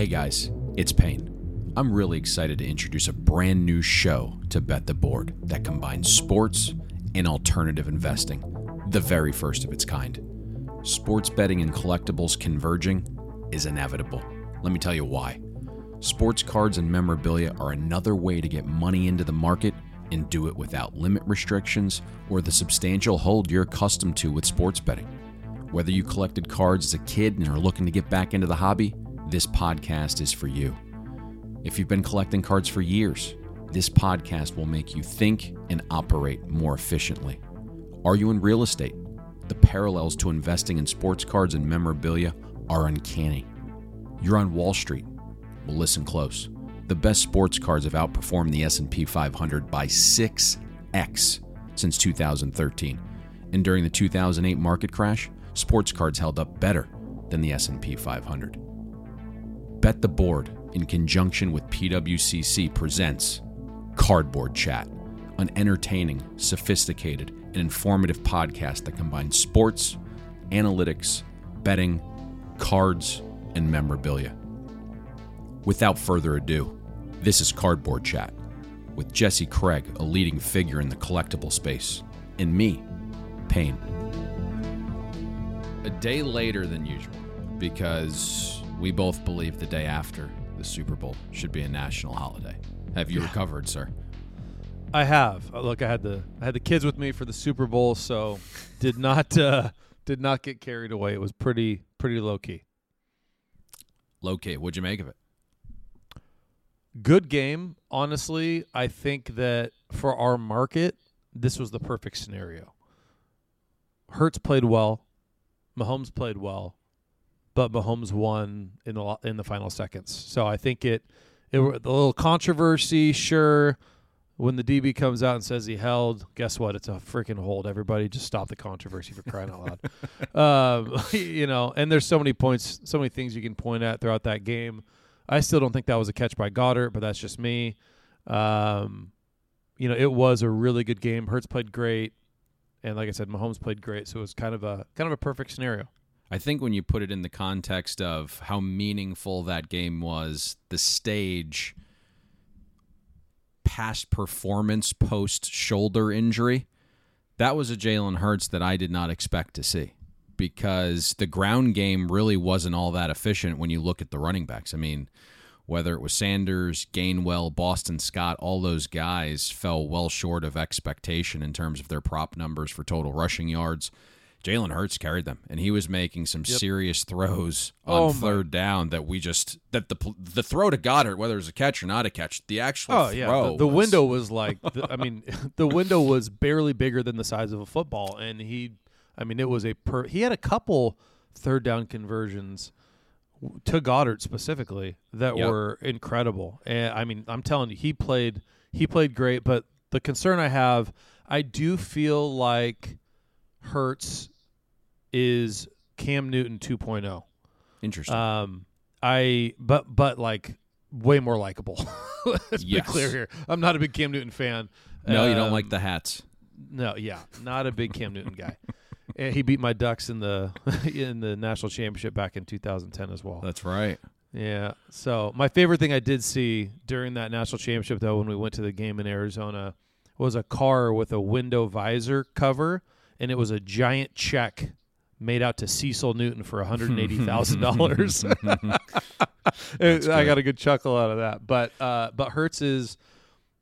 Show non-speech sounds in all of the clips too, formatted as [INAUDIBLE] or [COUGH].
Hey guys, it's Payne. I'm really excited to introduce a brand new show to Bet the Board that combines sports and alternative investing, the very first of its kind. Sports betting and collectibles converging is inevitable. Let me tell you why. Sports cards and memorabilia are another way to get money into the market and do it without limit restrictions or the substantial hold you're accustomed to with sports betting. Whether you collected cards as a kid and are looking to get back into the hobby, this podcast is for you. If you've been collecting cards for years, this podcast will make you think and operate more efficiently. Are you in real estate? The parallels to investing in sports cards and memorabilia are uncanny. You're on Wall Street. Well, listen close. The best sports cards have outperformed the S&P 500 by 6x since 2013. And during the 2008 market crash, sports cards held up better than the S&P 500. Bet the Board in conjunction with PWCC presents Cardboard Chat, an entertaining, sophisticated, and informative podcast that combines sports, analytics, betting, cards, and memorabilia. Without further ado, this is Cardboard Chat with Jesse Craig, a leading figure in the collectible space, and me, Payne. A day later than usual, because we both believe the day after the Super Bowl should be a national holiday. Have you recovered, sir? I have. Uh, Look, I had the I had the kids with me for the Super Bowl, so did not [LAUGHS] uh, did not get carried away. It was pretty pretty low key. Locate, what'd you make of it? Good game, honestly. I think that for our market, this was the perfect scenario. Hurts played well, Mahomes played well, but Mahomes won in the in the final seconds. So I think it it the little controversy, sure. When the DB comes out and says he held, guess what? It's a freaking hold. Everybody just stop the controversy for crying out loud. [LAUGHS] um, [LAUGHS] you know, and there's so many points, so many things you can point at throughout that game. I still don't think that was a catch by Goedert, but that's just me. Um, you know, it was a really good game. Hurts played great, and like I said, Mahomes played great. So it was kind of a kind of a perfect scenario. I think when you put it in the context of how meaningful that game was, the stage, past performance post shoulder injury, that was a Jalen Hurts that I did not expect to see because the ground game really wasn't all that efficient when you look at the running backs. I mean, whether it was Sanders, Gainwell, Boston Scott, all those guys fell well short of expectation in terms of their prop numbers for total rushing yards. Jalen Hurts carried them, and he was making some serious throws on Oh, third down that we just that the the throw to Goedert, whether it was a catch or not a catch, the actual Oh yeah, throw the, the was- window was like, the, I mean, [LAUGHS] the window was barely bigger than the size of a football, and he, I mean, it was a per. He had a couple third down conversions to Goedert specifically that Yep. were incredible, and I mean, I'm telling you, he played he played great. But the concern I have, I do feel like Hurts is Cam Newton 2.0. interesting. Um, I but but like way more likable. [LAUGHS] Let's Yes. be clear here. I'm not a big Cam Newton fan. no, you don't Um, like the hats. No, yeah, not a big Cam Newton guy. [LAUGHS] And he beat my Ducks in the [LAUGHS] in the national championship back in 2010 as well. That's right. Yeah. So my favorite thing I did see during that national championship, though, when we went to the game in Arizona, was a car with a window visor cover, and it was a giant check made out to Cecil Newton for [LAUGHS] one hundred and eighty thousand dollars. [LAUGHS] [LAUGHS] I got a good chuckle out of that. But uh, but Hurts is,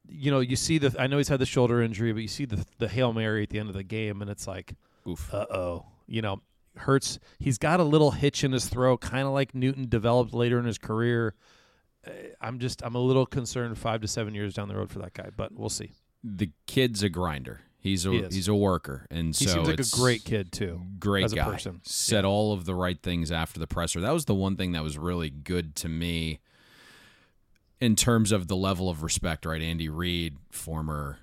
you know, you see the. I know he's had the shoulder injury, but you see the the hail mary at the end of the game, and it's like, Oof. uh oh, you know, Hurts. He's got a little hitch in his throw, kind of like Newton developed later in his career. Uh, I'm just I'm a little concerned five to seven years down the road for that guy, but we'll see. The kid's a grinder. He's a He he's a worker, and He so seems like a great kid too. great guy. person. Said Yeah. all of the right things after the presser. That was the one thing that was really good to me in terms of the level of respect. Right, Andy Reid, former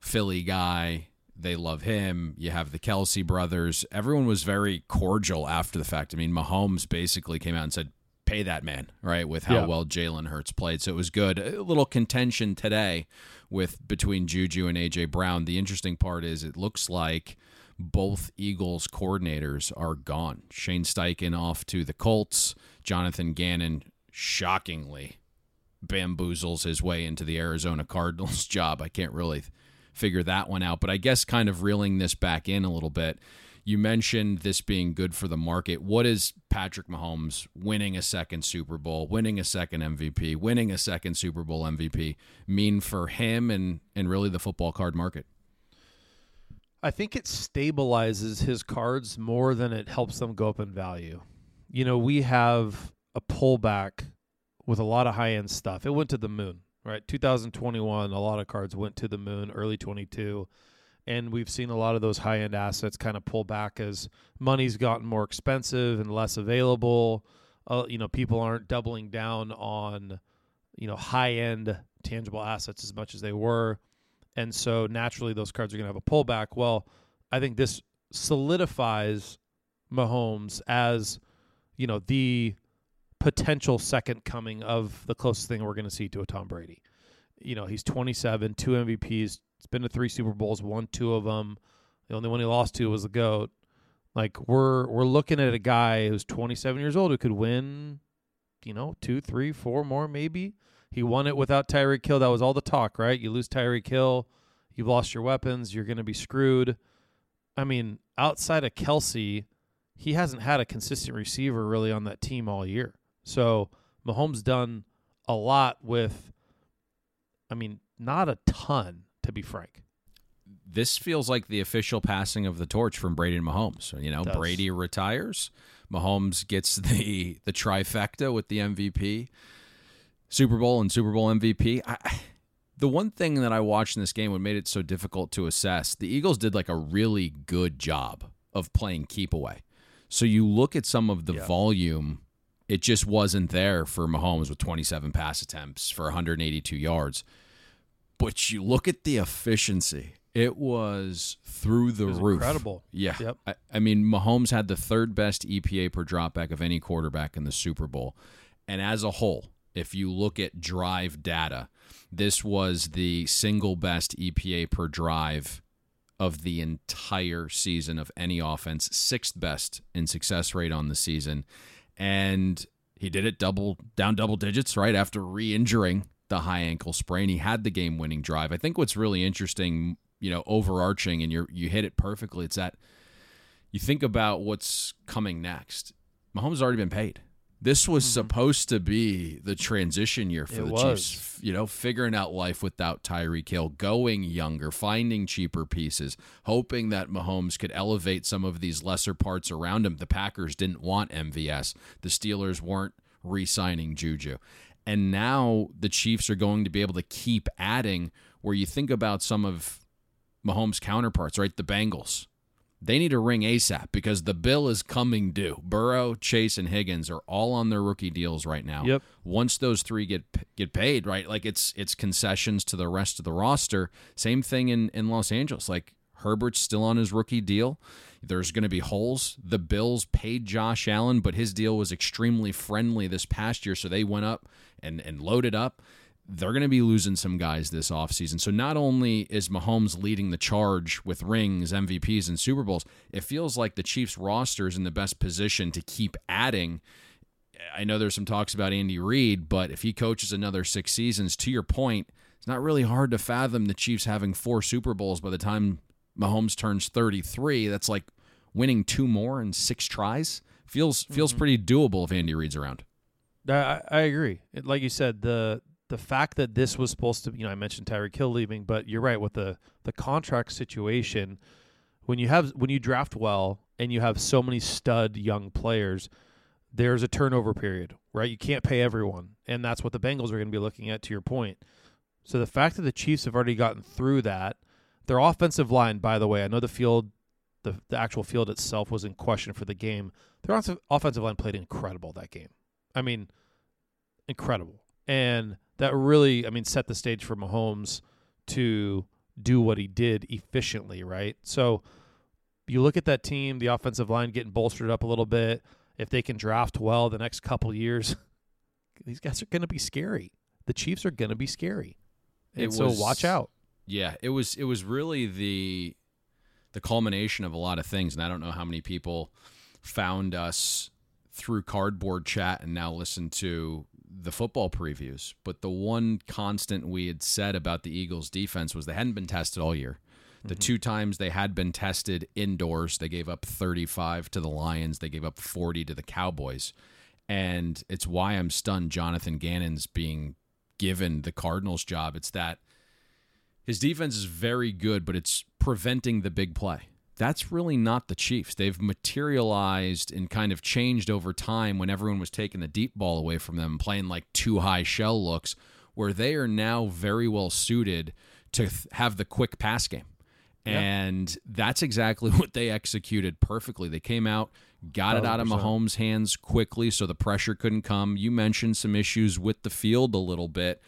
Philly guy. They love him. You have the Kelce brothers. Everyone was very cordial after the fact. I mean, Mahomes basically came out and said, "Pay that man," right? With how Yeah. well Jalen Hurts played, so it was good. A little contention today with between Juju and AJ Brown. The interesting part is it looks like both Eagles coordinators are gone. Shane Steichen off to the Colts. Jonathan Gannon shockingly bamboozles his way into the Arizona [LAUGHS] Cardinals job. I can't really figure that one out, but I guess kind of reeling this back in a little bit. You mentioned this being good for the market. What is Patrick Mahomes winning a second Super Bowl, winning a second MVP, winning a second Super Bowl MVP mean for him and and really the football card market? I think it stabilizes his cards more than it helps them go up in value. You know, we have a pullback with a lot of high end stuff. It went to the moon, right? 2021, a lot of cards went to the moon, early 22. And we've seen a lot of those high end assets kind of pull back as money's gotten more expensive and less available. Uh, you know, people aren't doubling down on, you know, high end tangible assets as much as they were and so naturally those cards are going to have a pullback. Well, I think this solidifies Mahomes as you know the potential second coming of the closest thing we're going to see to a Tom Brady. You know, he's 27, two MVPs, it's been to three Super Bowls, won two of them. The only one he lost to was the goat. Like we're we're looking at a guy who's 27 years old who could win, you know, two, three, four more maybe. He won it without Tyreek Hill. That was all the talk, right? You lose Tyreek Hill, you've lost your weapons, you're going to be screwed. I mean, outside of Kelce, he hasn't had a consistent receiver really on that team all year. So Mahomes done a lot with, I mean, not a ton to be frank. This feels like the official passing of the torch from Brady and Mahomes. You know, Brady retires, Mahomes gets [LAUGHS] the the trifecta with the MVP, Super Bowl and Super Bowl MVP. I, the one thing that I watched in this game what made it so difficult to assess, the Eagles did like a really good job of playing keep away. So you look at some of the Yeah. volume, it just wasn't there for Mahomes with 27 pass attempts for 182 yards. But you look at the efficiency, it was through the was roof. incredible. Yeah. Yep. I, I mean, Mahomes had the third best EPA per dropback of any quarterback in the Super Bowl. And as a whole, if you look at drive data, this was the single best EPA per drive of the entire season of any offense, sixth best in success rate on the season. And he did it double down double digits right after re-injuring the high ankle sprain. He had the game-winning drive. I think what's really interesting, you know, overarching and you you hit it perfectly. It's that you think about what's coming next. Mahomes has already been paid. This was mm-hmm. supposed to be the transition year for It the was. Chiefs. You know, figuring out life without Tyreek Hill, going younger, finding cheaper pieces, hoping that Mahomes could elevate some of these lesser parts around him. The Packers didn't want MVS. The Steelers weren't re-signing Juju. And now the Chiefs are going to be able to keep adding where you think about some of Mahomes' counterparts, right? The Bengals. They need a ring ASAP because the bill is coming due. Burrow, Chase, and Higgins are all on their rookie deals right now. Yep. Once those three get get paid, right? Like it's it's concessions to the rest of the roster. Same thing in in Los Angeles. Like Herbert's still on his rookie deal. There's going to be holes. The Bills paid Josh Allen, but his deal was extremely friendly this past year, so they went up and and loaded up they're going to be losing some guys this offseason. So not only is Mahomes leading the charge with rings, MVPs, and Super Bowls, it feels like the Chiefs roster is in the best position to keep adding. I know there's some talks about Andy Reid, but if he coaches another six seasons, to your point, it's not really hard to fathom the Chiefs having four Super Bowls by the time Mahomes turns 33. That's like winning two more in six tries. Feels feels mm-hmm. pretty doable if Andy Reid's around. I, I agree. It, like you said, the the fact that this was supposed to, you know, I mentioned Tyreek Hill leaving, but you're right with the the contract situation. When you have when you draft well and you have so many stud young players, there's a turnover period, right? You can't pay everyone, and that's what the Bengals are going to be looking at. To your point, so the fact that the Chiefs have already gotten through that, their offensive line, by the way, I know the field, the the actual field itself was in question for the game. Their offensive line played incredible that game. I mean, incredible, and that really, I mean, set the stage for Mahomes to do what he did efficiently, right? So you look at that team, the offensive line getting bolstered up a little bit. If they can draft well the next couple years, [LAUGHS] these guys are going to be scary. The Chiefs are going to be scary. And was, so watch out. Yeah, it was it was really the the culmination of a lot of things and I don't know how many people found us through cardboard chat and now listen to the football previews, but the one constant we had said about the Eagles defense was they hadn't been tested all year. The mm-hmm. two times they had been tested indoors, they gave up 35 to the Lions, they gave up 40 to the Cowboys. And it's why I'm stunned Jonathan Gannon's being given the Cardinals job. It's that his defense is very good, but it's preventing the big play that's really not the Chiefs. They've materialized and kind of changed over time when everyone was taking the deep ball away from them, playing like two high shell looks, where they are now very well suited to have the quick pass game. And that's exactly [LAUGHS] what they executed perfectly. They came out, got 100%. it out of Mahomes' hands quickly so the pressure couldn't come. You mentioned some issues with the field a little bit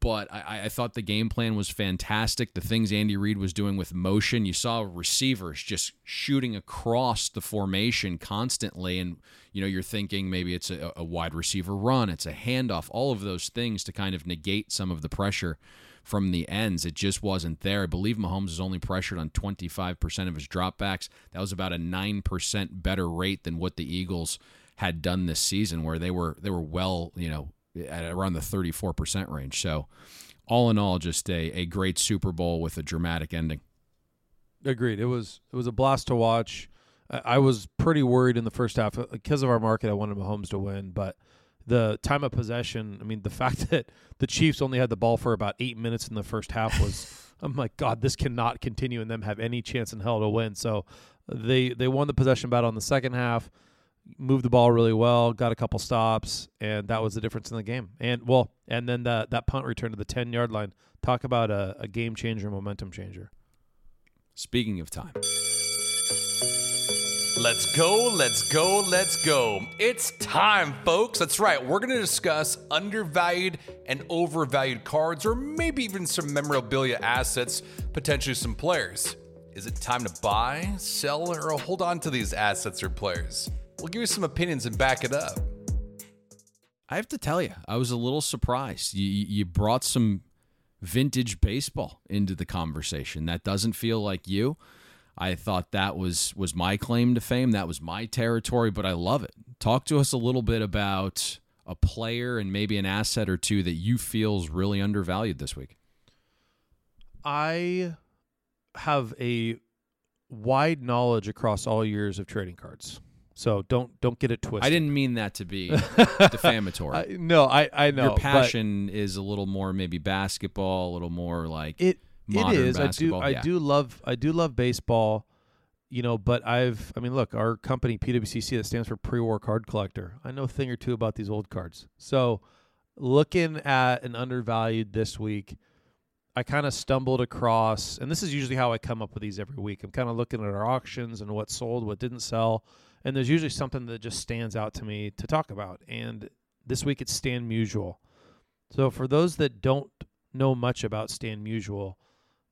but I, I, thought the game plan was fantastic. The things Andy Reid was doing with motion, you saw receivers just shooting across the formation constantly, and you know you're thinking maybe it's a, a wide receiver run, it's a handoff, all of those things to kind of negate some of the pressure from the ends. It just wasn't there. I believe Mahomes is only pressured on 25% of his dropbacks. That was about a 9% better rate than what the Eagles had done this season where they were they were well, you know, at around the 34% range. So, all in all, just a, a great Super Bowl with a dramatic ending. Agreed. It was it was a blast to watch. I, I was pretty worried in the first half because of our market. I wanted Mahomes to win, but the time of possession. I mean, the [LAUGHS] fact that the Chiefs only had the ball for about eight minutes in the first half was. [LAUGHS] I'm like, God, this cannot continue, and them have any chance in hell to win. So, they they won the possession battle in the second half moved the ball really well, got a couple stops, and that was the difference in the game. And well, and then that that punt return to the ten yard line. Talk about a, a game changer, momentum changer. Speaking of time. Let's go, let's go, let's go. It's time, folks. That's right. We're going to discuss undervalued and overvalued cards, or maybe even some memorabilia assets, potentially some players. Is it time to buy, sell, or hold on to these assets or players? We'll give you some opinions and back it up. I have to tell you, I was a little surprised. You you brought some vintage baseball into the conversation. That doesn't feel like you. I thought that was was my claim to fame. That was my territory, but I love it. Talk to us a little bit about a player and maybe an asset or two that you feel is really undervalued this week. I have a wide knowledge across all years of trading cards. So don't don't get it twisted. I didn't mean that to be [LAUGHS] defamatory. I, no, I I know. Your passion is a little more maybe basketball, a little more like it. It is. Basketball. I do. Yeah. I do love. I do love baseball. You know, but I've. I mean, look, our company PWCC that stands for Pre-War Card Collector. I know a thing or two about these old cards. So, looking at an undervalued this week, I kind of stumbled across, and this is usually how I come up with these every week. I'm kind of looking at our auctions and what sold, what didn't sell and there's usually something that just stands out to me to talk about. And this week it's Stan Musial. So for those that don't know much about Stan Musial,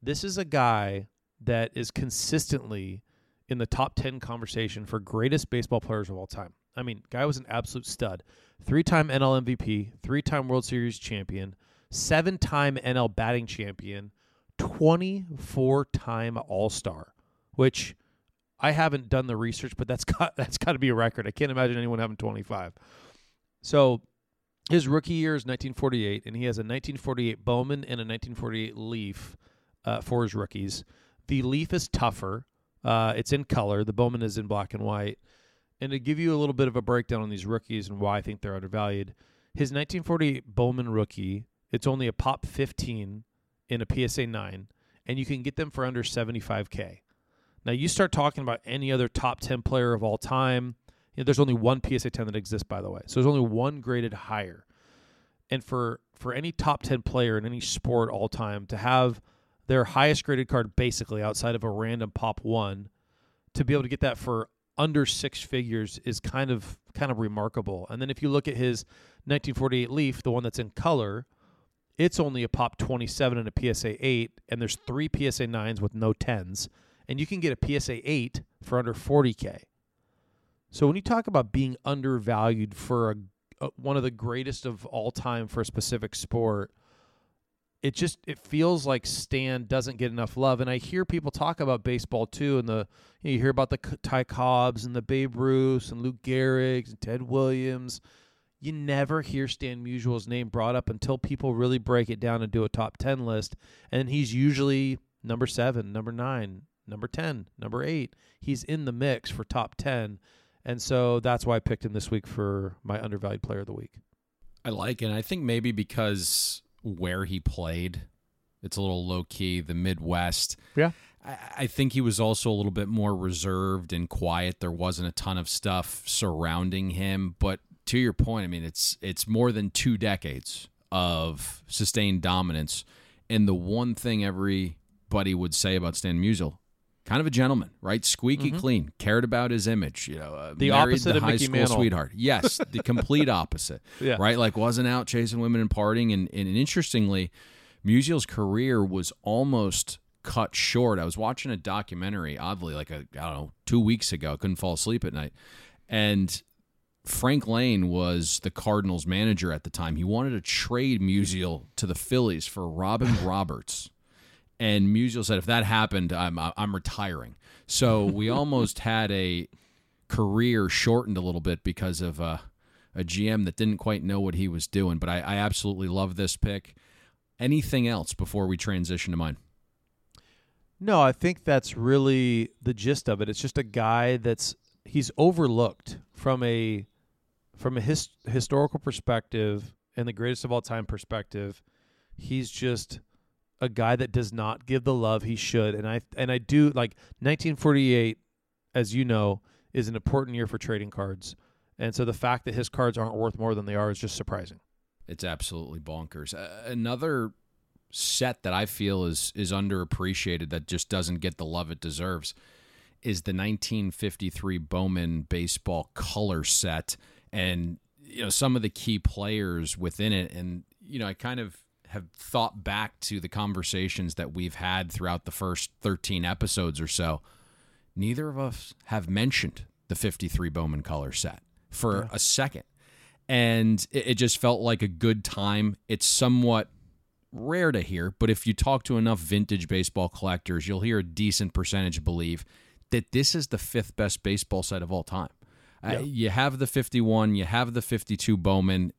this is a guy that is consistently in the top 10 conversation for greatest baseball players of all time. I mean, guy was an absolute stud. Three-time NL MVP, three-time World Series champion, seven-time NL batting champion, 24-time All-Star, which I haven't done the research, but that's [LAUGHS] got that's got to be a record. I can't imagine anyone having 25. So His rookie year is 1948, and he has a 1948 Bowman and a 1948 Leaf uh, for his rookies. The Leaf is tougher. Uh, it's in color. The Bowman is in black and white. And to give you a little bit of a breakdown on these rookies and why I think they're undervalued, his 1948 Bowman rookie, it's only a pop 15 in a PSA 9, and you can get them for under 75K. Now, you start talking about any other top 10 player of all time. You know, there's only one PSA 10 that exists, by the way. So there's only one graded higher. And for, for any top 10 player in any sport all time to have their highest graded card basically outside of a random pop one, to be able to get that for under six figures is kind of kind of remarkable. And then if you look at his 1948 Leaf, the one that's in color, it's only a pop 27 and a PSA 8, and there's three PSA 9s with no 10s, and you can get a PSA 8 for under 40k. So when you talk about being undervalued for a, a one of the greatest of all time for a specific sport, it just it feels like Stan doesn't get enough love. And I hear people talk about baseball too, and the you, know, you hear about the Ty Cobbs and the Babe Ruth and Lou Gehrigs and Ted Williams. You never hear Stan Musial's name brought up until people really break it down and do a top ten list, and he's usually number seven, number nine, number ten, number eight. He's in the mix for top ten, and so that's why I picked him this week for my undervalued player of the week. I like it. I think maybe because where he played. It's a little low key, the Midwest. Yeah. I, I think he was also a little bit more reserved and quiet. There wasn't a ton of stuff surrounding him. But to your point, I mean, it's it's more than two decades of sustained dominance. And the one thing everybody would say about Stan Musial, kind of a gentleman, right? Squeaky mm-hmm. clean, cared about his image. You know, uh, the opposite the of high Mickey school Mantle. sweetheart. Yes, the complete [LAUGHS] opposite. Yeah. right. Like wasn't out chasing women and partying. And, and interestingly, Musial's career was almost cut short. I was watching a documentary, oddly, like a I don't know, two weeks ago. I couldn't fall asleep at night, and. Frank Lane was the Cardinals manager at the time. He wanted to trade Musial to the Phillies for Robin [LAUGHS] Roberts. And Musial said, if that happened, I'm I'm retiring. So [LAUGHS] we almost had a career shortened a little bit because of uh, a GM that didn't quite know what he was doing. But I, I absolutely love this pick. Anything else before we transition to mine? No, I think that's really the gist of it. It's just a guy that's he's overlooked from a from a his, historical perspective and the greatest of all time perspective. He's just a guy that does not give the love he should. And I and I do like 1948, as you know, is an important year for trading cards. And so the fact that his cards aren't worth more than they are is just surprising. It's absolutely bonkers. Uh, another set that I feel is is underappreciated that just doesn't get the love it deserves is the 1953 Bowman baseball color set and you know some of the key players within it and you know I kind of have thought back to the conversations that we've had throughout the first 13 episodes or so, neither of us have mentioned the 53 Bowman color set for yeah. a second. And it, it just felt like a good time. It's somewhat rare to hear, but if you talk to enough vintage baseball collectors, you'll hear a decent percentage believe that this is the fifth best baseball set of all time. Yeah. Uh, you have the 51, you have the 52 Bowman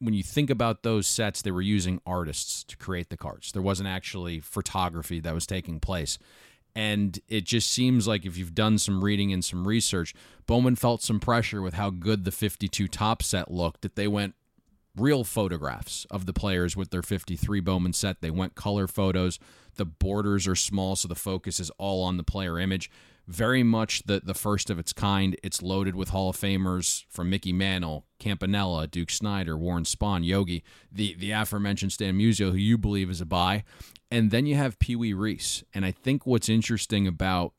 when you think about those sets, they were using artists to create the cards. There wasn't actually photography that was taking place. And it just seems like if you've done some reading and some research, Bowman felt some pressure with how good the 52 Topps set looked that they went real photographs of the players with their 53 Bowman set. They went color photos. The borders are small, so the focus is all on the player image very much the the first of its kind. It's loaded with Hall of Famers from Mickey Mantle, Campanella, Duke Snider, Warren Spahn, Yogi, the the aforementioned Stan Musial, who you believe is a buy, and then you have Pee Wee Reese. And I think what's interesting about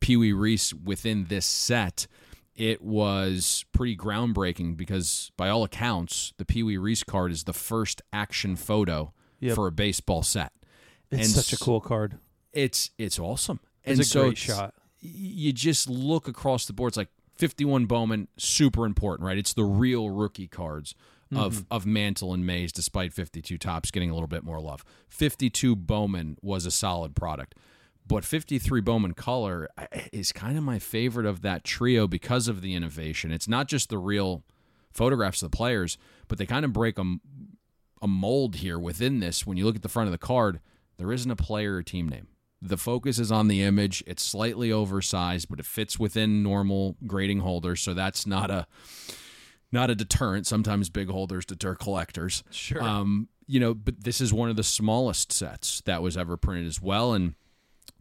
Pee Wee Reese within this set, it was pretty groundbreaking because by all accounts, the Pee Wee Reese card is the first action photo Yep. for a baseball set. It's And such a cool card. It's it's awesome. It's and a so great shot. you just look across the board. It's like 51 Bowman, super important, right? It's the real rookie cards of Mm-hmm. of Mantle and Mays, despite 52 Topps getting a little bit more love. 52 Bowman was a solid product. But 53 Bowman color is kind of my favorite of that trio because of the innovation. It's not just the real photographs of the players, but they kind of break a, a mold here within this. When you look at the front of the card, there isn't a player or team name. The focus is on the image. It's slightly oversized, but it fits within normal grading holders, so that's not a not a deterrent. Sometimes big holders deter collectors. Sure. Um, you know, but this is one of the smallest sets that was ever printed as well, and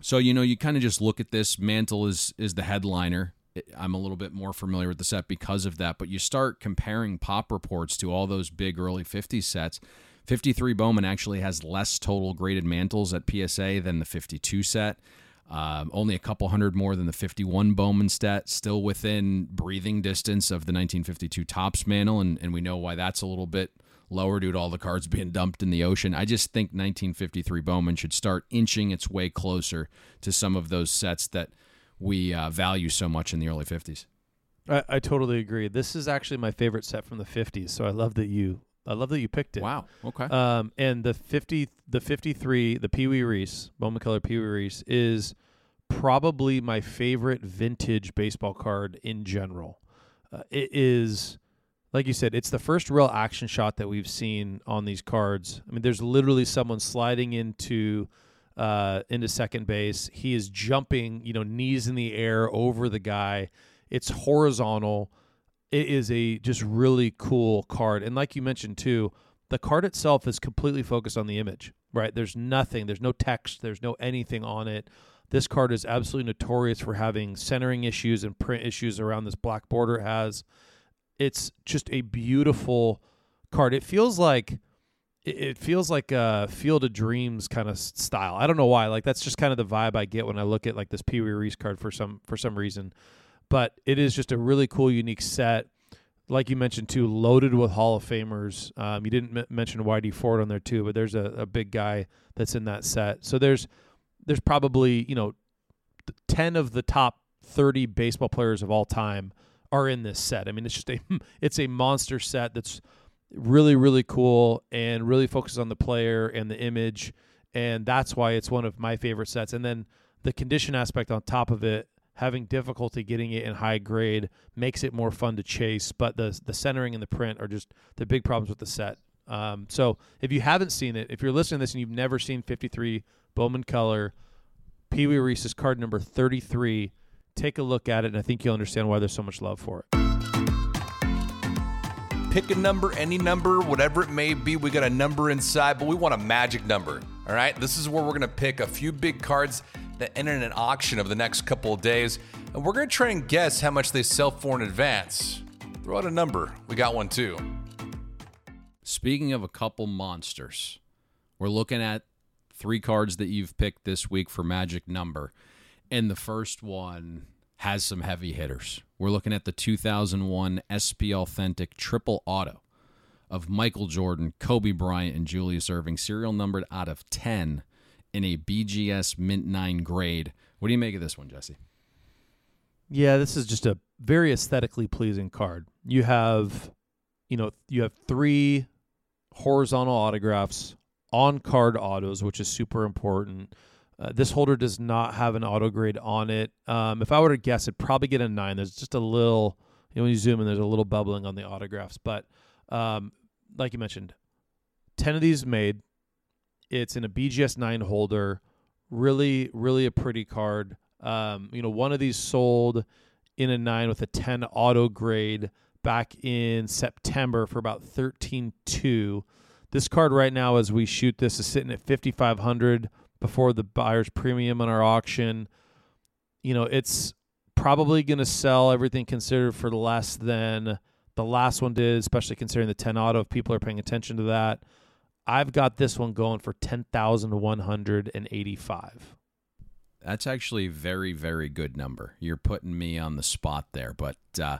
so you know, you kind of just look at this. Mantle is is the headliner. I'm a little bit more familiar with the set because of that, but you start comparing pop reports to all those big early 50s sets. 53 Bowman actually has less total graded mantles at PSA than the 52 set. Um, only a couple hundred more than the 51 Bowman stat, still within breathing distance of the 1952 Topps mantle, and, and we know why that's a little bit lower due to all the cards [LAUGHS] being dumped in the ocean. I just think 1953 Bowman should start inching its way closer to some of those sets that we uh, value so much in the early 50s. I, I totally agree. This is actually my favorite set from the 50s, so I love that you I love that you picked it. Wow. Okay. Um, and the 50 the 53 the Pee Wee Reese Bowman Color Pee Wee Reese is probably my favorite vintage baseball card in general. Uh, it is like you said, it's the first real action shot that we've seen on these cards. I mean, there's literally someone sliding into uh, into second base. He is jumping, you know, knees in the air over the guy. It's horizontal. It is a just really cool card. And like you mentioned too, the card itself is completely focused on the image, right? There's nothing, there's no text, there's no anything on it. This card is absolutely notorious for having centering issues and print issues around this black border it has it's just a beautiful card. It feels like it feels like a Field of Dreams kind of style. I don't know why. Like that's just kind of the vibe I get when I look at like this Pee Wee Reese card for some for some reason. But it is just a really cool, unique set. Like you mentioned too, loaded with Hall of Famers. Um, you didn't m- mention Whitey Ford on there too, but there's a, a big guy that's in that set. So there's there's probably you know ten of the top thirty baseball players of all time are in this set. I mean, it's just a [LAUGHS] it's a monster set that's really really cool and really focuses on the player and the image, and that's why it's one of my favorite sets. And then the condition aspect on top of it, having difficulty getting it in high grade makes it more fun to chase. But the the centering and the print are just the big problems with the set. Um, so if you haven't seen it, if you're listening to this and you've never seen 53 Bowman Color, Pee Wee Reese's card number 33 take a look at it, and I think you'll understand why there's so much love for it. Pick a number, any number, whatever it may be. We got a number inside, but we want a magic number. All right, this is where we're gonna pick a few big cards that enter in an auction of the next couple of days, and we're gonna try and guess how much they sell for in advance. Throw out a number. We got one too. Speaking of a couple monsters, we're looking at three cards that you've picked this week for magic number and the first one has some heavy hitters. We're looking at the 2001 SP Authentic Triple Auto of Michael Jordan, Kobe Bryant, and Julius Erving, serial numbered out of 10 in a BGS Mint 9 grade. What do you make of this one, Jesse? Yeah, this is just a very aesthetically pleasing card. You have, you know, you have three horizontal autographs on card autos, which is super important. Uh, this holder does not have an auto grade on it. Um, if I were to guess, it'd probably get a nine. There's just a little, you know, when you zoom in, there's a little bubbling on the autographs. But um, like you mentioned, 10 of these made. It's in a BGS 9 holder. Really, really a pretty card. Um, you know, one of these sold in a 9 with a 10 auto grade back in September for about 13.2. This card right now, as we shoot this, is sitting at 5,500 before the buyer's premium on our auction. You know, it's probably going to sell everything considered for less than the last one did, especially considering the 10 auto. If people are paying attention to that, I've got this one going for 10,185. That's actually a very, very good number. You're putting me on the spot there. But uh,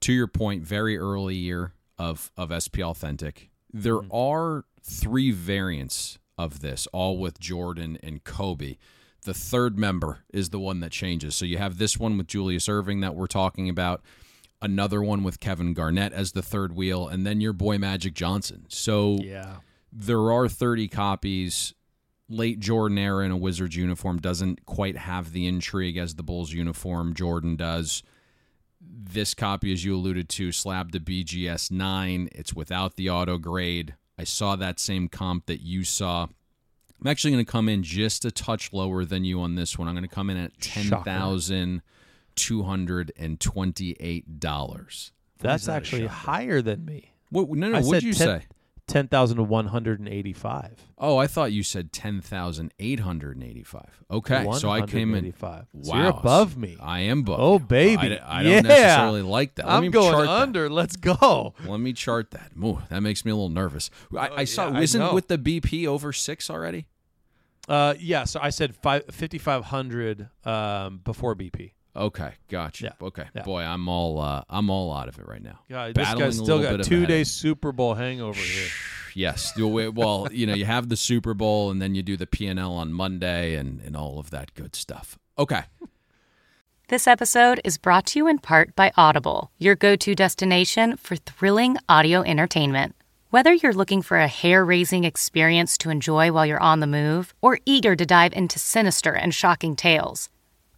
to your point, very early year of, of SP Authentic. There mm-hmm. are three variants of this, all with Jordan and Kobe. The third member is the one that changes. So you have this one with Julius Erving that we're talking about, another one with Kevin Garnett as the third wheel, and then your boy Magic Johnson. So yeah. There are 30 copies. Late Jordan era in a Wizards uniform doesn't quite have the intrigue as the Bulls uniform Jordan does. this copy, as you alluded to, slabbed the BGS 9. It's without the auto grade. I saw that same comp that you saw. I'm actually going to come in just a touch lower than you on this one. I'm going to come in at ten thousand two hundred and twenty-eight dollars. That's actually higher than me. What? No, no. I What'd you 10 say? Ten thousand one hundred and eighty-five. Oh, I thought you said ten thousand eight hundred and eighty-five. Okay, so I came in. 185. Wow, So you're above me. I am above. Oh, you. baby. I, I don't necessarily like that. Let I'm me going chart that. under. Let's go. Let me chart that. Ooh, that makes me a little nervous. I, I saw. yeah, isn't with the BP over six already? Uh, yeah. So I said five, 5,500 um, before BP. Okay, gotcha. Yeah, Okay, yeah. boy, I'm all uh, I'm all out of it right now. God, this Battling guy's still got bit of a two headache. days Super Bowl hangover here. Yes. Well, [LAUGHS] you know, you have the Super Bowl, and then you do the P and L on Monday, and and all of that good stuff. Okay. This episode is brought to you in part by Audible, your go to destination for thrilling audio entertainment. Whether you're looking for a hair raising experience to enjoy while you're on the move or eager to dive into sinister and shocking tales,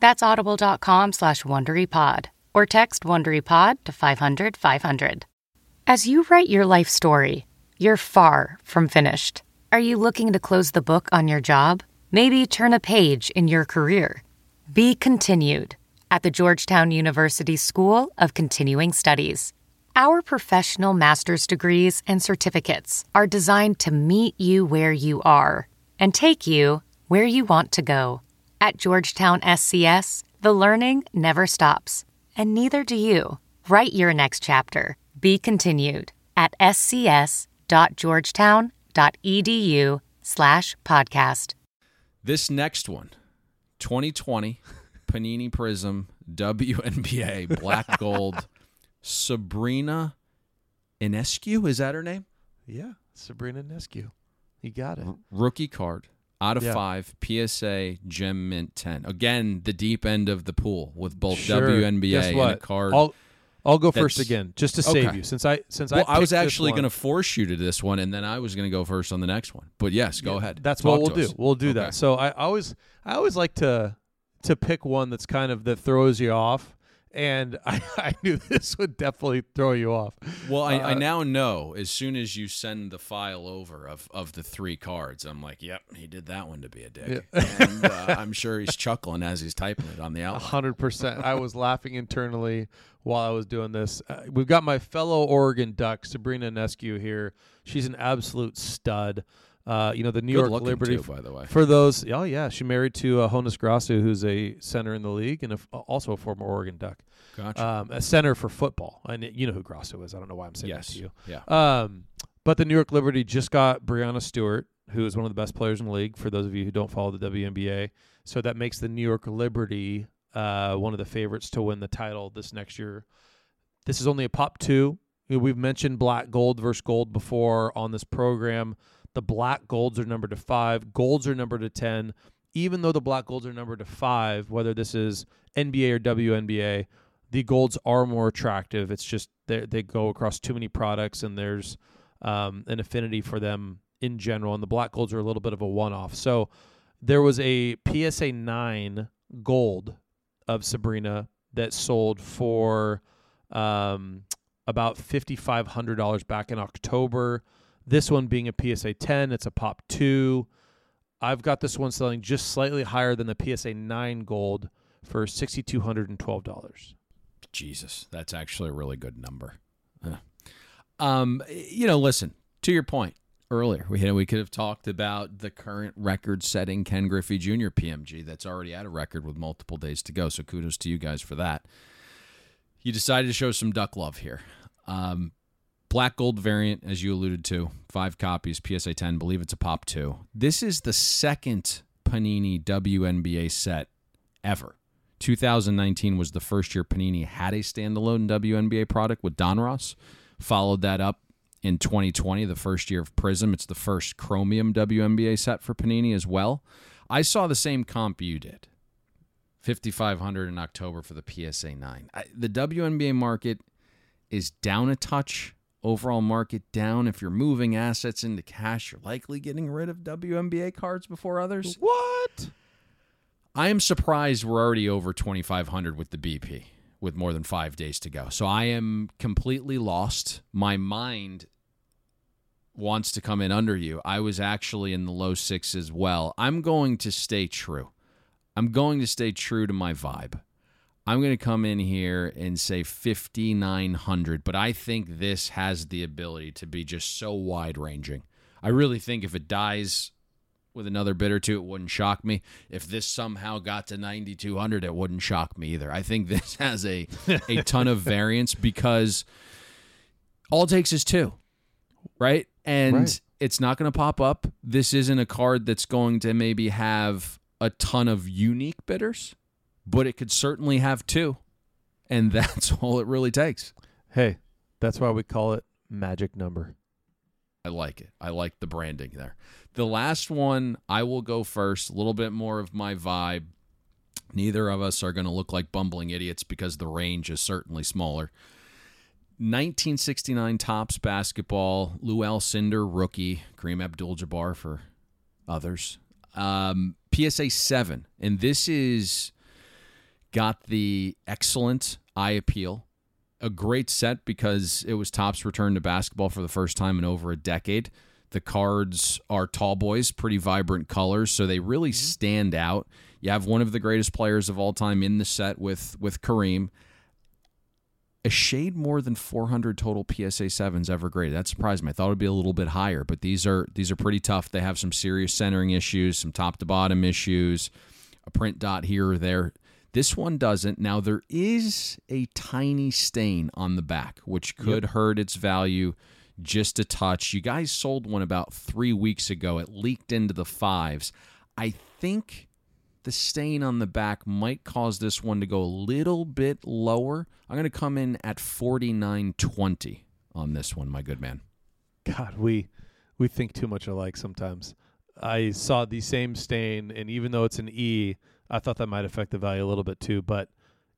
That's audible.com slash WonderyPod or text WonderyPod to 500 500. As you write your life story, you're far from finished. Are you looking to close the book on your job? Maybe turn a page in your career? Be continued at the Georgetown University School of Continuing Studies. Our professional master's degrees and certificates are designed to meet you where you are and take you where you want to go. At Georgetown SCS, the learning never stops, and neither do you. Write your next chapter. Be continued at scs.georgetown.edu slash podcast. This next one, 2020 Panini Prism WNBA Black [LAUGHS] Gold Sabrina Ionescu. Is that her name? Yeah. Sabrina Ionescu. You got it. Rookie card out of Yeah. five. PSA Gem Mint 10. Again, the deep end of the pool with both Sure. WNBA Guess and what? a card. I'll, I'll go first again, just to save Okay. you. Since I since well, I, I, was actually going to force you to this one, and then I was going to go first on the next one. But yes, go Yeah, ahead. That's Talk what we'll do. We'll do Okay. that. So I always I always like to to pick one that's kind of that throws you off. And [LAUGHS] I, I knew this would definitely throw you off. Well, I, I Uh, now know as soon as you send the file over of, of the three cards, I'm like, yep, he did that one to be a dick. [LAUGHS] and uh, I'm sure he's chuckling as he's typing it on the outline. hundred percent. I was laughing internally while I was doing this. Uh, we've got my fellow Oregon Duck, Sabrina Ionescu here. She's an absolute stud. Uh, you know the New Good York Liberty. too, by the way. For those, oh yeah, she married to uh, Hroniss Grasu, who's a center in the league and a f also a former Oregon Duck. Gotcha. Um, a center for football, and you know who Grasu is. I don't know why I'm saying yes. that to you. Yeah. Um, but the New York Liberty just got Breanna Stewart, who is one of the best players in the league. For those of you who don't follow the WNBA, so that makes the New York Liberty uh, one of the favorites to win the title this next year. This is only a pop two. We've mentioned black gold versus gold before on this program. The black golds are numbered to five. Golds are numbered to ten. Even though the black golds are numbered to five, whether this is NBA or WNBA, the golds are more attractive. It's just they go across too many products, and there's um, an affinity for them in general. And the black golds are a little bit of a one-off. So there was a PSA nine gold of Sabrina that sold for um, about fifty five hundred dollars back in October. This one being a PSA ten, it's a pop two. I've got this one selling just slightly higher than the PSA nine gold for sixty two hundred and twelve dollars. Jesus, that's actually a really good number. Huh. Um, you know, listen to your point earlier. We we could have talked about the current record-setting Ken Griffey Jr. PMG that's already at a record with multiple days to go. So kudos to you guys for that. You decided to show some duck love here. Um, black gold variant, as you alluded to, five copies, PSA 10. Believe it's a pop two. This is the second Panini WNBA set ever 2019 was the first year Panini had a standalone WNBA product with Donruss. Followed that up in 2020, the first year of Prism. It's the first Chromium WNBA set for Panini as well. I saw the same comp you did. 5500 in October for the PSA 9. I, the WNBA market is down a touch. Overall market down. If you're moving assets into cash, you're likely getting rid of WNBA cards before others. What? I am surprised we're already over 2500 with the BP with more than 5 days to go. So I am completely lost. My mind wants to come in under you. I was actually in the low 6 as well. I'm going to stay true. I'm going to stay true to my vibe. I'm going to come in here and say 5,900, but I think this has the ability to be just so wide ranging. I really think if it dies with another bid or two, it wouldn't shock me. If this somehow got to 9,200, it wouldn't shock me either. I think [LAUGHS] this has a, a ton of variance because all it takes is two, right? And Right. it's not going to pop up. This isn't a card that's going to maybe have a ton of unique bidders, but it could certainly have two. And [LAUGHS] that's all it really takes. Hey, that's why we call it magic number. I like it. I like the branding there. The last one, I will go first. A little bit more of my vibe. Neither of us are going to look like bumbling idiots because the range is certainly smaller. 1969 Topps basketball. Lew Alcindor, rookie. Kareem Abdul-Jabbar for others. Um, PSA 7. And this is got the excellent eye appeal a great set because it was Topps return to basketball for the first time in over a decade. The cards are tall boys, pretty vibrant colors, so they really mm-hmm. stand out. You have one of the greatest players of all time in the set with with Kareem. A shade more than 400 total PSA sevens ever graded. That surprised me. I thought it would be a little bit higher, but these are these are pretty tough. They have some serious centering issues, some top to bottom issues, a print dot here or there. This one doesn't. Now, there is a tiny stain on the back, which could hurt its value just a touch. You guys sold one about three weeks ago. It leaked into the fives. I think the stain on the back might cause this one to go a little bit lower. I'm going to come in at 49.20 on this one, my good man. God, we we think too much alike sometimes. I saw the same stain, and even though it's an E, I thought that might affect the value a little bit too. But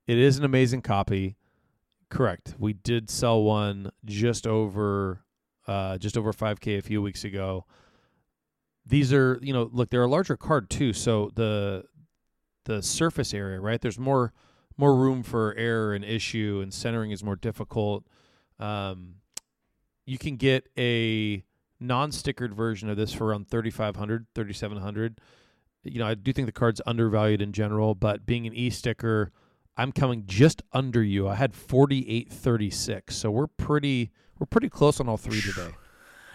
it is an amazing copy. Correct. We did sell one just over, uh, just over 5K a few weeks ago. These are, you know, look, they're a larger card too, so the the surface area, right? There's more more room for error and issue, and centering is more difficult. Um, you can get a non-stickered version of this for around 3500 3700 you know i do think the card's undervalued in general but being an e-sticker i'm coming just under you. I had 4836 so we're pretty we're pretty close on all three today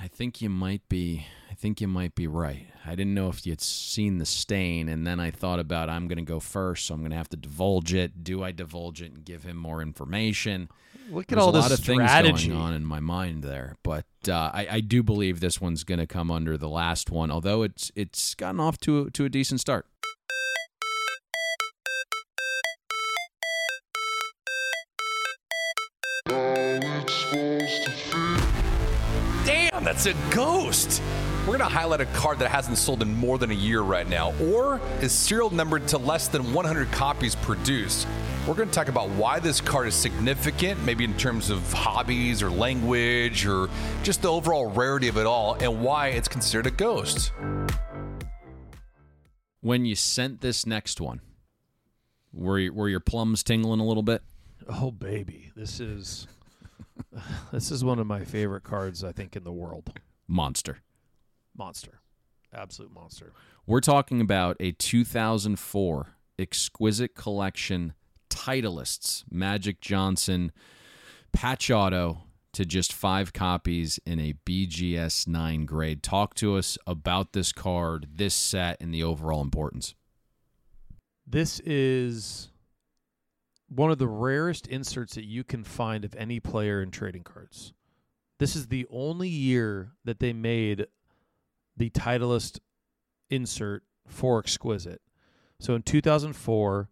I think you might be. I think you might be right. I didn't know if you'd seen the stain, and then I thought about I'm going to go first, so I'm going to have to divulge it. Do I divulge it and give him more information? look at There's all a this lot of strategy things going on in my mind there, but uh, I, I do believe this one's going to come under the last one, although it's it's gotten off to to a decent start. Damn, that's a ghost. We're going to highlight a card that hasn't sold in more than a year right now, or is serial numbered to less than 100 copies produced. We're going to talk about why this card is significant, maybe in terms of hobbies or language or just the overall rarity of it all, and why it's considered a ghost. When you sent this next one, were you, were your plums tingling a little bit? oh baby this is [LAUGHS] this is one of my favorite cards i think in the world Monster. monster absolute monster We're talking about a 2004 exquisite collection Titleists Magic Johnson patch auto to just five copies in a BGS 9 grade. Talk to us about this card, this set, and the overall importance. This is one of the rarest inserts that you can find of any player in trading cards. This is the only year that they made the Titleist insert for Exquisite. So in 2004,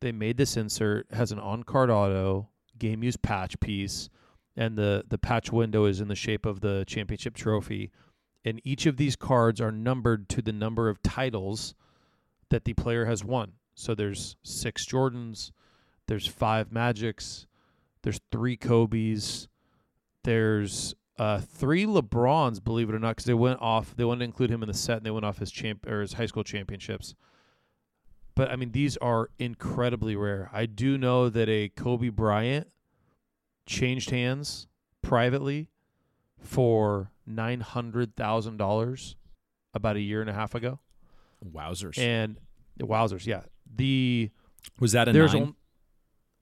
they made this insert has an on-card auto game use patch piece, and the the patch window is in the shape of the championship trophy. And each of these cards are numbered to the number of titles that the player has won. So there's six Jordans, there's five Magics, there's three Kobe's, there's uh, three LeBrons, believe it or not, because they went off. They wanted to include him in the set, and they went off his champ or his high school championships. But I mean, these are incredibly rare. I do know that a Kobe Bryant changed hands privately for nine hundred thousand dollars about a year and a half ago. Wowzers! And wowzers, yeah. The was that a there's nine?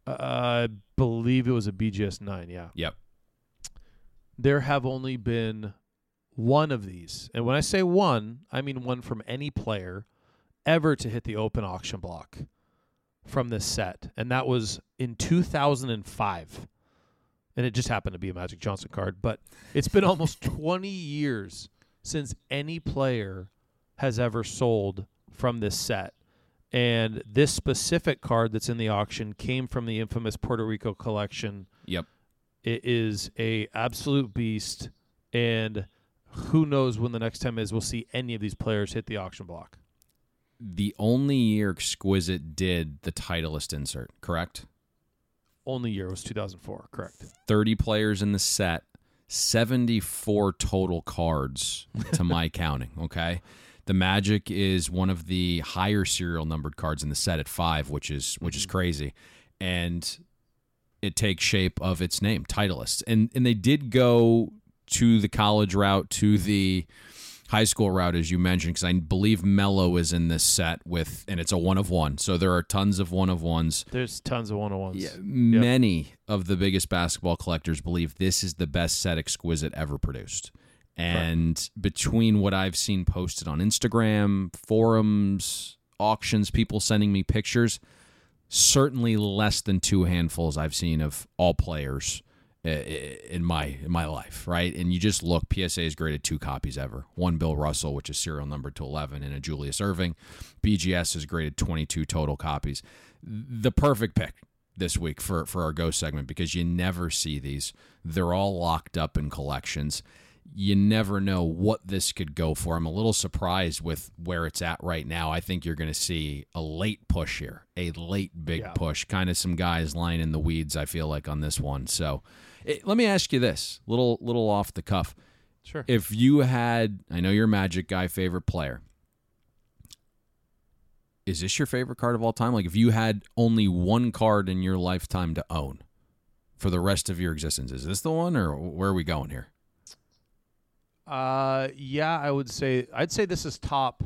Uh, I believe it was a BGS nine. Yeah. yep. there have only been one of these. And when I say one, I mean one from any player ever to hit the open auction block from this set. And that was in 2005. And it just happened to be a Magic Johnson card. But it's been almost [LAUGHS] 20 years since any player has ever sold from this set. And this specific card that's in the auction came from the infamous Puerto Rico collection Yep. it is a absolute beast, and who knows when the next time is we'll see any of these players hit the auction block. The only year Exquisite did the Titleist insert, correct? Only year was 2004, correct? 30 players in the set, 74 total cards to my [LAUGHS] counting, okay? The Magic is one of the higher serial numbered cards in the set at 5, which is which is mm-hmm. crazy. And it takes shape of its name, Titleist. And and they did go to the college route, to the high school route, as you mentioned, because I believe Melo is in this set with, and it's a one of one. So there are tons of one of ones. There's tons of one of ones. Yeah, many of the biggest basketball collectors believe this is the best set exquisite ever produced. And between what I've seen posted on Instagram, forums, auctions, people sending me pictures, certainly less than two handfuls I've seen of all players i- i- in my in my life, right? And you just look, PSA has graded two copies ever. One Bill Russell, which is serial number to 11, and a Julius Erving. BGS has graded 22 total copies. The perfect pick this week for for our Go segment because you never see these. They're all locked up in collections. You never know what this could go for. I'm a little surprised with where it's at right now. I think you're going to see a late push here, a late big Yeah. push. Kind of some guys lying in the weeds. I feel like on this one. So, it, let me ask you this, little little off the cuff. Sure. If you had, I know you're a Magic guy, favorite player. Is this your favorite card of all time? Like if you had only one card in your lifetime to own for the rest of your existence, is this the one or where are we going here? Uh, yeah, I would say I'd say this is top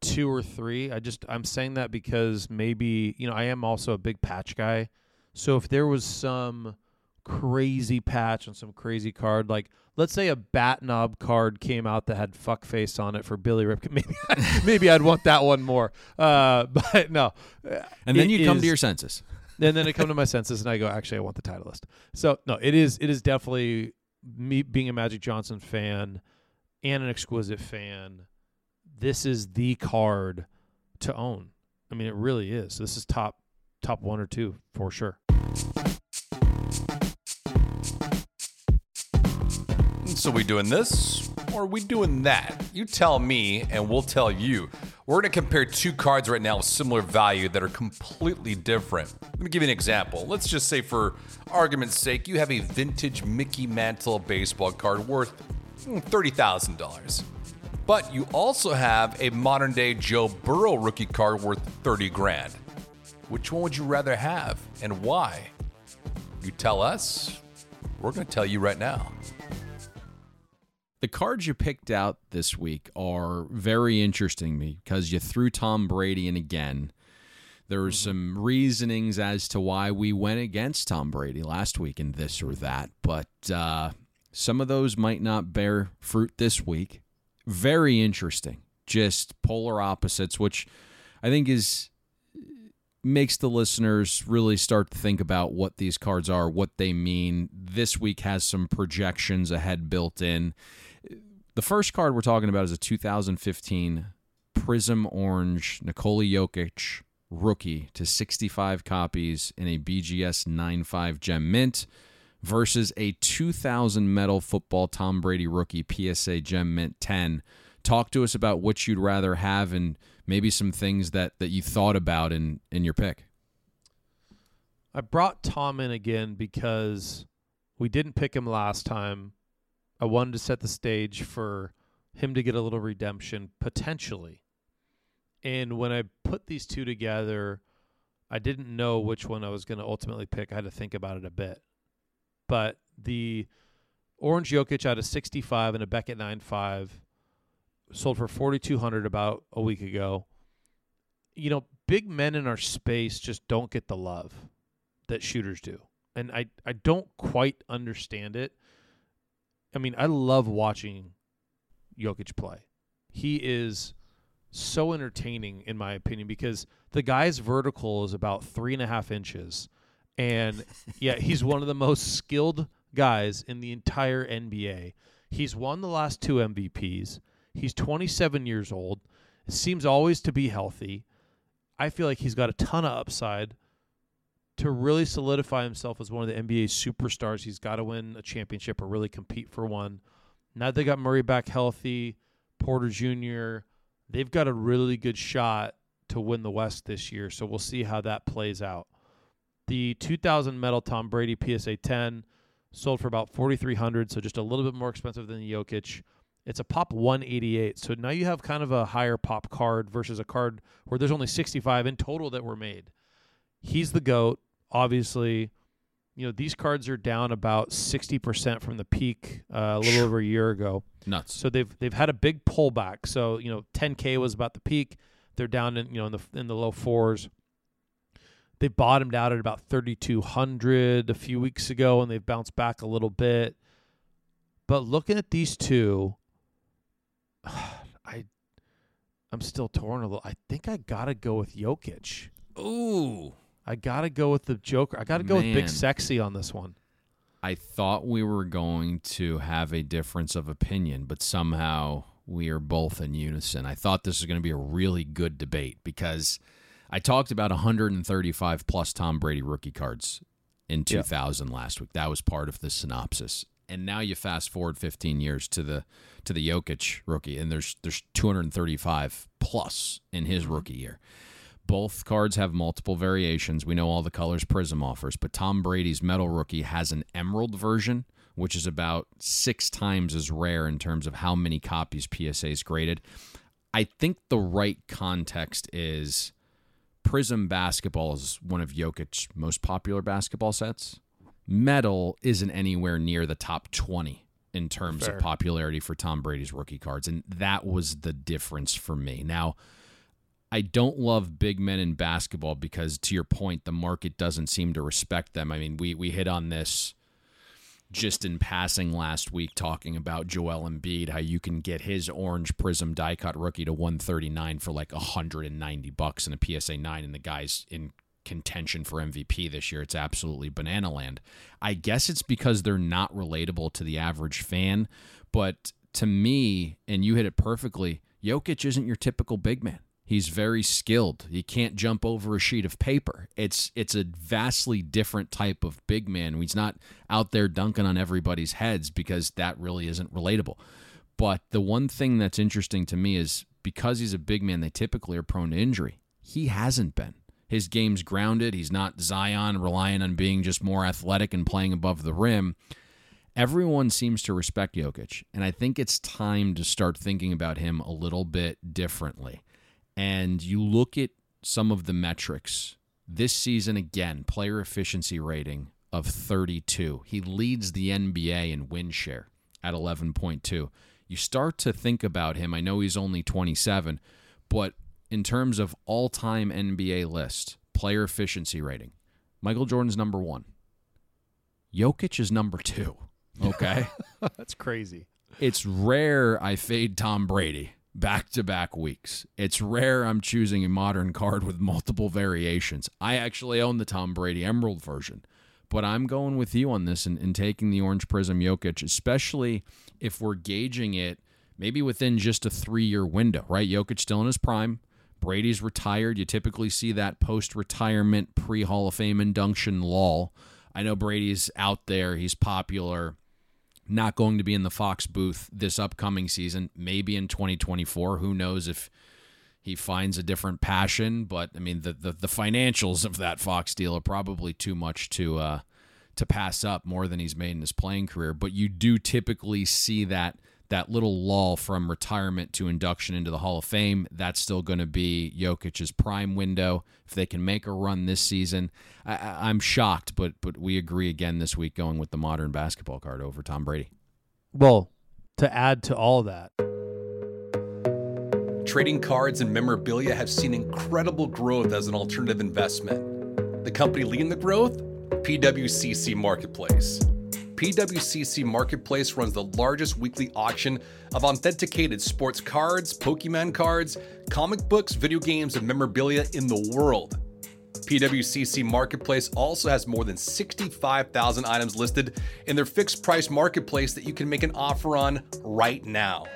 two or three. I just I'm saying that because maybe you know I am also a big patch guy. So if there was some crazy patch on some crazy card, like let's say a bat knob card came out that had fuckface on it for Billy Ripken, [LAUGHS] maybe maybe I'd want that one more. Uh, [LAUGHS] but no. And then you come to your senses. and then I come to my senses and I go, actually, I want the Titleist. So no, it is it is definitely me being a Magic Johnson fan and an exquisite fan. This is the card to own. I mean, it really is. This is top top one or two for sure. So we doing this or are we doing that? You tell me and we'll tell you. We're going to compare two cards right now with similar value that are completely different. Let me give you an example. Let's just say for argument's sake, you have a vintage Mickey Mantle baseball card worth mm, $30,000. But you also have a modern day Joe Burrow rookie card worth 30 grand. Which one would you rather have and why? You tell us, we're going to tell you right now. The cards you picked out this week are very interesting to me because you threw Tom Brady in again. There were some reasonings as to why we went against Tom Brady last week in this or that, but uh, some of those might not bear fruit this week. Very interesting. Just polar opposites, which I think is makes the listeners really start to think about what these cards are, what they mean. This week has some projections ahead built in. The first card we're talking about is a 2015 Prizm Orange Nikola Jokic rookie to 65 copies in a BGS 95 gem mint versus a 2000 metal football Tom Brady rookie PSA gem mint 10. Talk to us about what you'd rather have and maybe some things that, that you thought about in, in your pick. I brought Tom in again because we didn't pick him last time. I wanted to set the stage for him to get a little redemption potentially. And when I put these two together, I didn't know which one I was going to ultimately pick. I had to think about it a bit. But the Orange Jokic out of 65 and a Beckett 9.5 sold for 4200 about a week ago. You know, big men in our space just don't get the love that shooters do. And I, I don't quite understand it. I mean, I love watching Jokic play. He is so entertaining, in my opinion, because the guy's vertical is about three and a half inches. And [LAUGHS] yeah, he's one of the most skilled guys in the entire NBA. He's won the last two MVPs. He's 27 years old. Seems always to be healthy. I feel like he's got a ton of upside to really solidify himself as one of the NBA superstars. He's got to win a championship or really compete for one. Now they got Murray back healthy, Porter Jr. They've got a really good shot to win the West this year. So we'll see how that plays out. The 2000 metal Tom Brady PSA 10 sold for about 4300 so just a little bit more expensive than the Jokic. It's a pop 188. So now you have kind of a higher pop card versus a card where there's only 65 in total that were made. He's the GOAT, obviously. You know, these cards are down about 60% from the peak uh, a little over a year ago. Nuts. So they've they've had a big pullback. So, you know, 10k was about the peak. They're down in, you know, in the in the low 4s. They bottomed out at about 3200 a few weeks ago and they've bounced back a little bit. But looking at these two, [SIGHS] I I'm still torn a little. I think I got to go with Jokic. Ooh. I got to go with the Joker. I got to go with Big Sexy on this one. I thought we were going to have a difference of opinion, but somehow we are both in unison. I thought this was going to be a really good debate because I talked about 135 plus Tom Brady rookie cards in 2000 last week. That was part of the synopsis. And now you fast forward 15 years to the to the Jokic rookie, and there's there's 235 plus in his mm-hmm. rookie year. Both cards have multiple variations. We know all the colors Prizm offers, but Tom Brady's Metal Rookie has an emerald version, which is about six times as rare in terms of how many copies PSA is graded. I think the right context is Prizm basketball is one of Jokic's most popular basketball sets. Metal isn't anywhere near the top 20 in terms Fair. of popularity for Tom Brady's rookie cards, and that was the difference for me. Now, I don't love big men in basketball because, to your point, the market doesn't seem to respect them. I mean, we we hit on this just in passing last week, talking about Joel Embiid, how you can get his orange Prizm die cut rookie to 139 for like 190 bucks in a PSA 9, and the guy's in contention for MVP this year. It's absolutely banana land. I guess it's because they're not relatable to the average fan, but to me, and you hit it perfectly, Jokic isn't your typical big man. He's very skilled. He can't jump over a sheet of paper. It's it's a vastly different type of big man. He's not out there dunking on everybody's heads because that really isn't relatable. But the one thing that's interesting to me is because he's a big man, they typically are prone to injury. He hasn't been. His game's grounded. He's not Zion relying on being just more athletic and playing above the rim. Everyone seems to respect Jokic, and I think it's time to start thinking about him a little bit differently and you look at some of the metrics this season again player efficiency rating of 32 he leads the nba in win share at 11.2 you start to think about him. I know he's only 27 but in terms of all-time nba list player efficiency rating michael jordan's number one. Jokic is number two okay? [LAUGHS] That's crazy. it's rare I fade Tom Brady back to back weeks. It's rare I'm choosing a modern card with multiple variations. I actually own the Tom Brady Emerald version, but I'm going with you on this and, and taking the Orange Prizm Jokic, especially if we're gauging it maybe within just a three year window, right? Jokic still in his prime. Brady's retired. You typically see that post retirement, pre Hall of Fame induction lull. I know Brady's out there, he's popular. Not going to be in the Fox booth this upcoming season, maybe in 2024. Who knows if he finds a different passion? But I mean, the the, the financials of that Fox deal are probably too much to uh, to pass up more than he's made in his playing career. But you do typically see that that little lull from retirement to induction into the Hall of Fame. That's still going to be Jokic's prime window. If they can make a run this season, I, am shocked, but but we agree again this week going with the modern basketball card over Tom Brady. Well, to add to all that. Trading cards and memorabilia have seen incredible growth as an alternative investment. The company leading the growth PWCC Marketplace. PWCC Marketplace runs the largest weekly auction of authenticated sports cards, Pokemon cards, comic books, video games, and memorabilia in the world. PWCC Marketplace also has more than 65,000 items listed in their fixed price marketplace that you can make an offer on right now.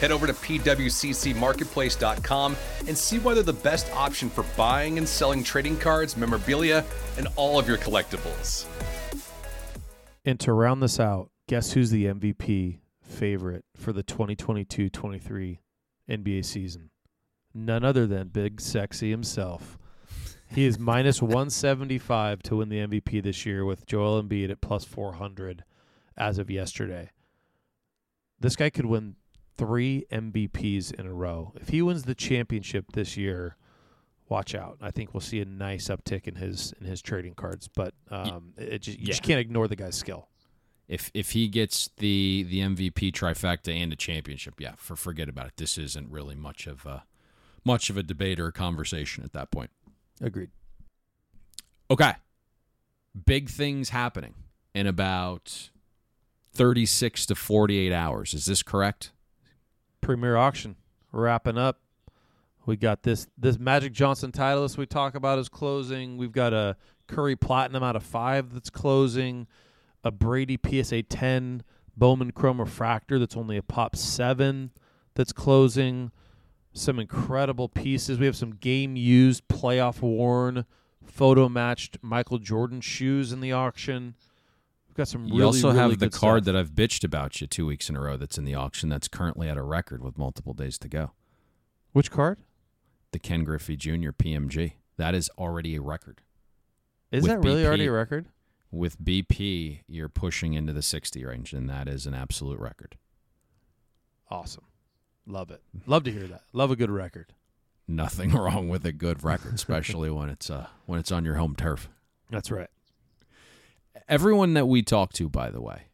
Head over to pwccmarketplace.com and see why they're the best option for buying and selling trading cards, memorabilia, and all of your collectibles. And to round this out, guess who's the MVP favorite for the 2022 23 NBA season? None other than Big Sexy himself. He is [LAUGHS] minus 175 to win the MVP this year with Joel Embiid at plus 400 as of yesterday. This guy could win three MVPs in a row. If he wins the championship this year, watch out. I think we'll see a nice uptick in his in his trading cards, but um, it just, you yeah. just can't ignore the guy's skill. If if he gets the the MVP trifecta and a championship, yeah, for forget about it. This isn't really much of a much of a debate or a conversation at that point. Agreed. Okay. Big things happening in about 36 to 48 hours. Is this correct? Premier auction wrapping up. We got this this Magic Johnson Titleist we talk about is closing. We've got a Curry Platinum out of five that's closing. A Brady PSA 10 Bowman Chrome Refractor that's only a pop seven that's closing. Some incredible pieces. We have some game used, playoff worn, photo matched Michael Jordan shoes in the auction. We've got some. Really, you also really have the card stuff. that I've bitched about you two weeks in a row. That's in the auction. That's currently at a record with multiple days to go. Which card? The Ken Griffey Jr. PMG. That is already a record. Is with that really BP, already a record? With BP, you're pushing into the 60 range, and that is an absolute record. Awesome. Love it. Love to hear that. Love a good record. Nothing [LAUGHS] wrong with a good record, especially when it's uh, when it's on your home turf. That's right. Everyone that we talk to, by the way,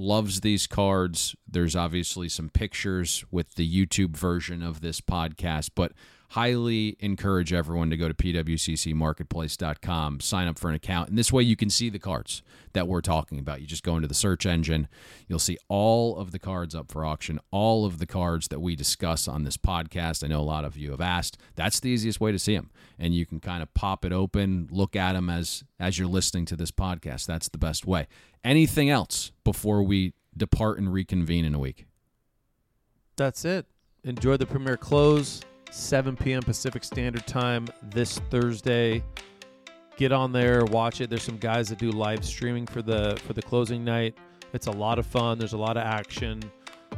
loves these cards. There's obviously some pictures with the YouTube version of this podcast, but highly encourage everyone to go to pwccmarketplace.com, sign up for an account, and this way you can see the cards that we're talking about. You just go into the search engine, you'll see all of the cards up for auction, all of the cards that we discuss on this podcast. I know a lot of you have asked. That's the easiest way to see them, and you can kind of pop it open, look at them as as you're listening to this podcast. That's the best way. Anything else before we depart and reconvene in a week? That's it. Enjoy the premiere close 7 p.m. Pacific Standard Time this Thursday. Get on there, watch it. There's some guys that do live streaming for the for the closing night. It's a lot of fun. There's a lot of action.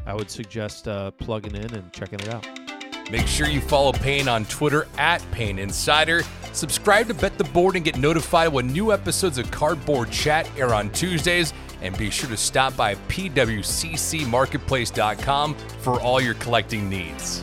I would suggest uh, plugging in and checking it out. Make sure you follow Payne on Twitter at Payne Insider. Subscribe to Bet the Board and get notified when new episodes of Cardboard Chat air on Tuesdays. And be sure to stop by pwccmarketplace.com for all your collecting needs.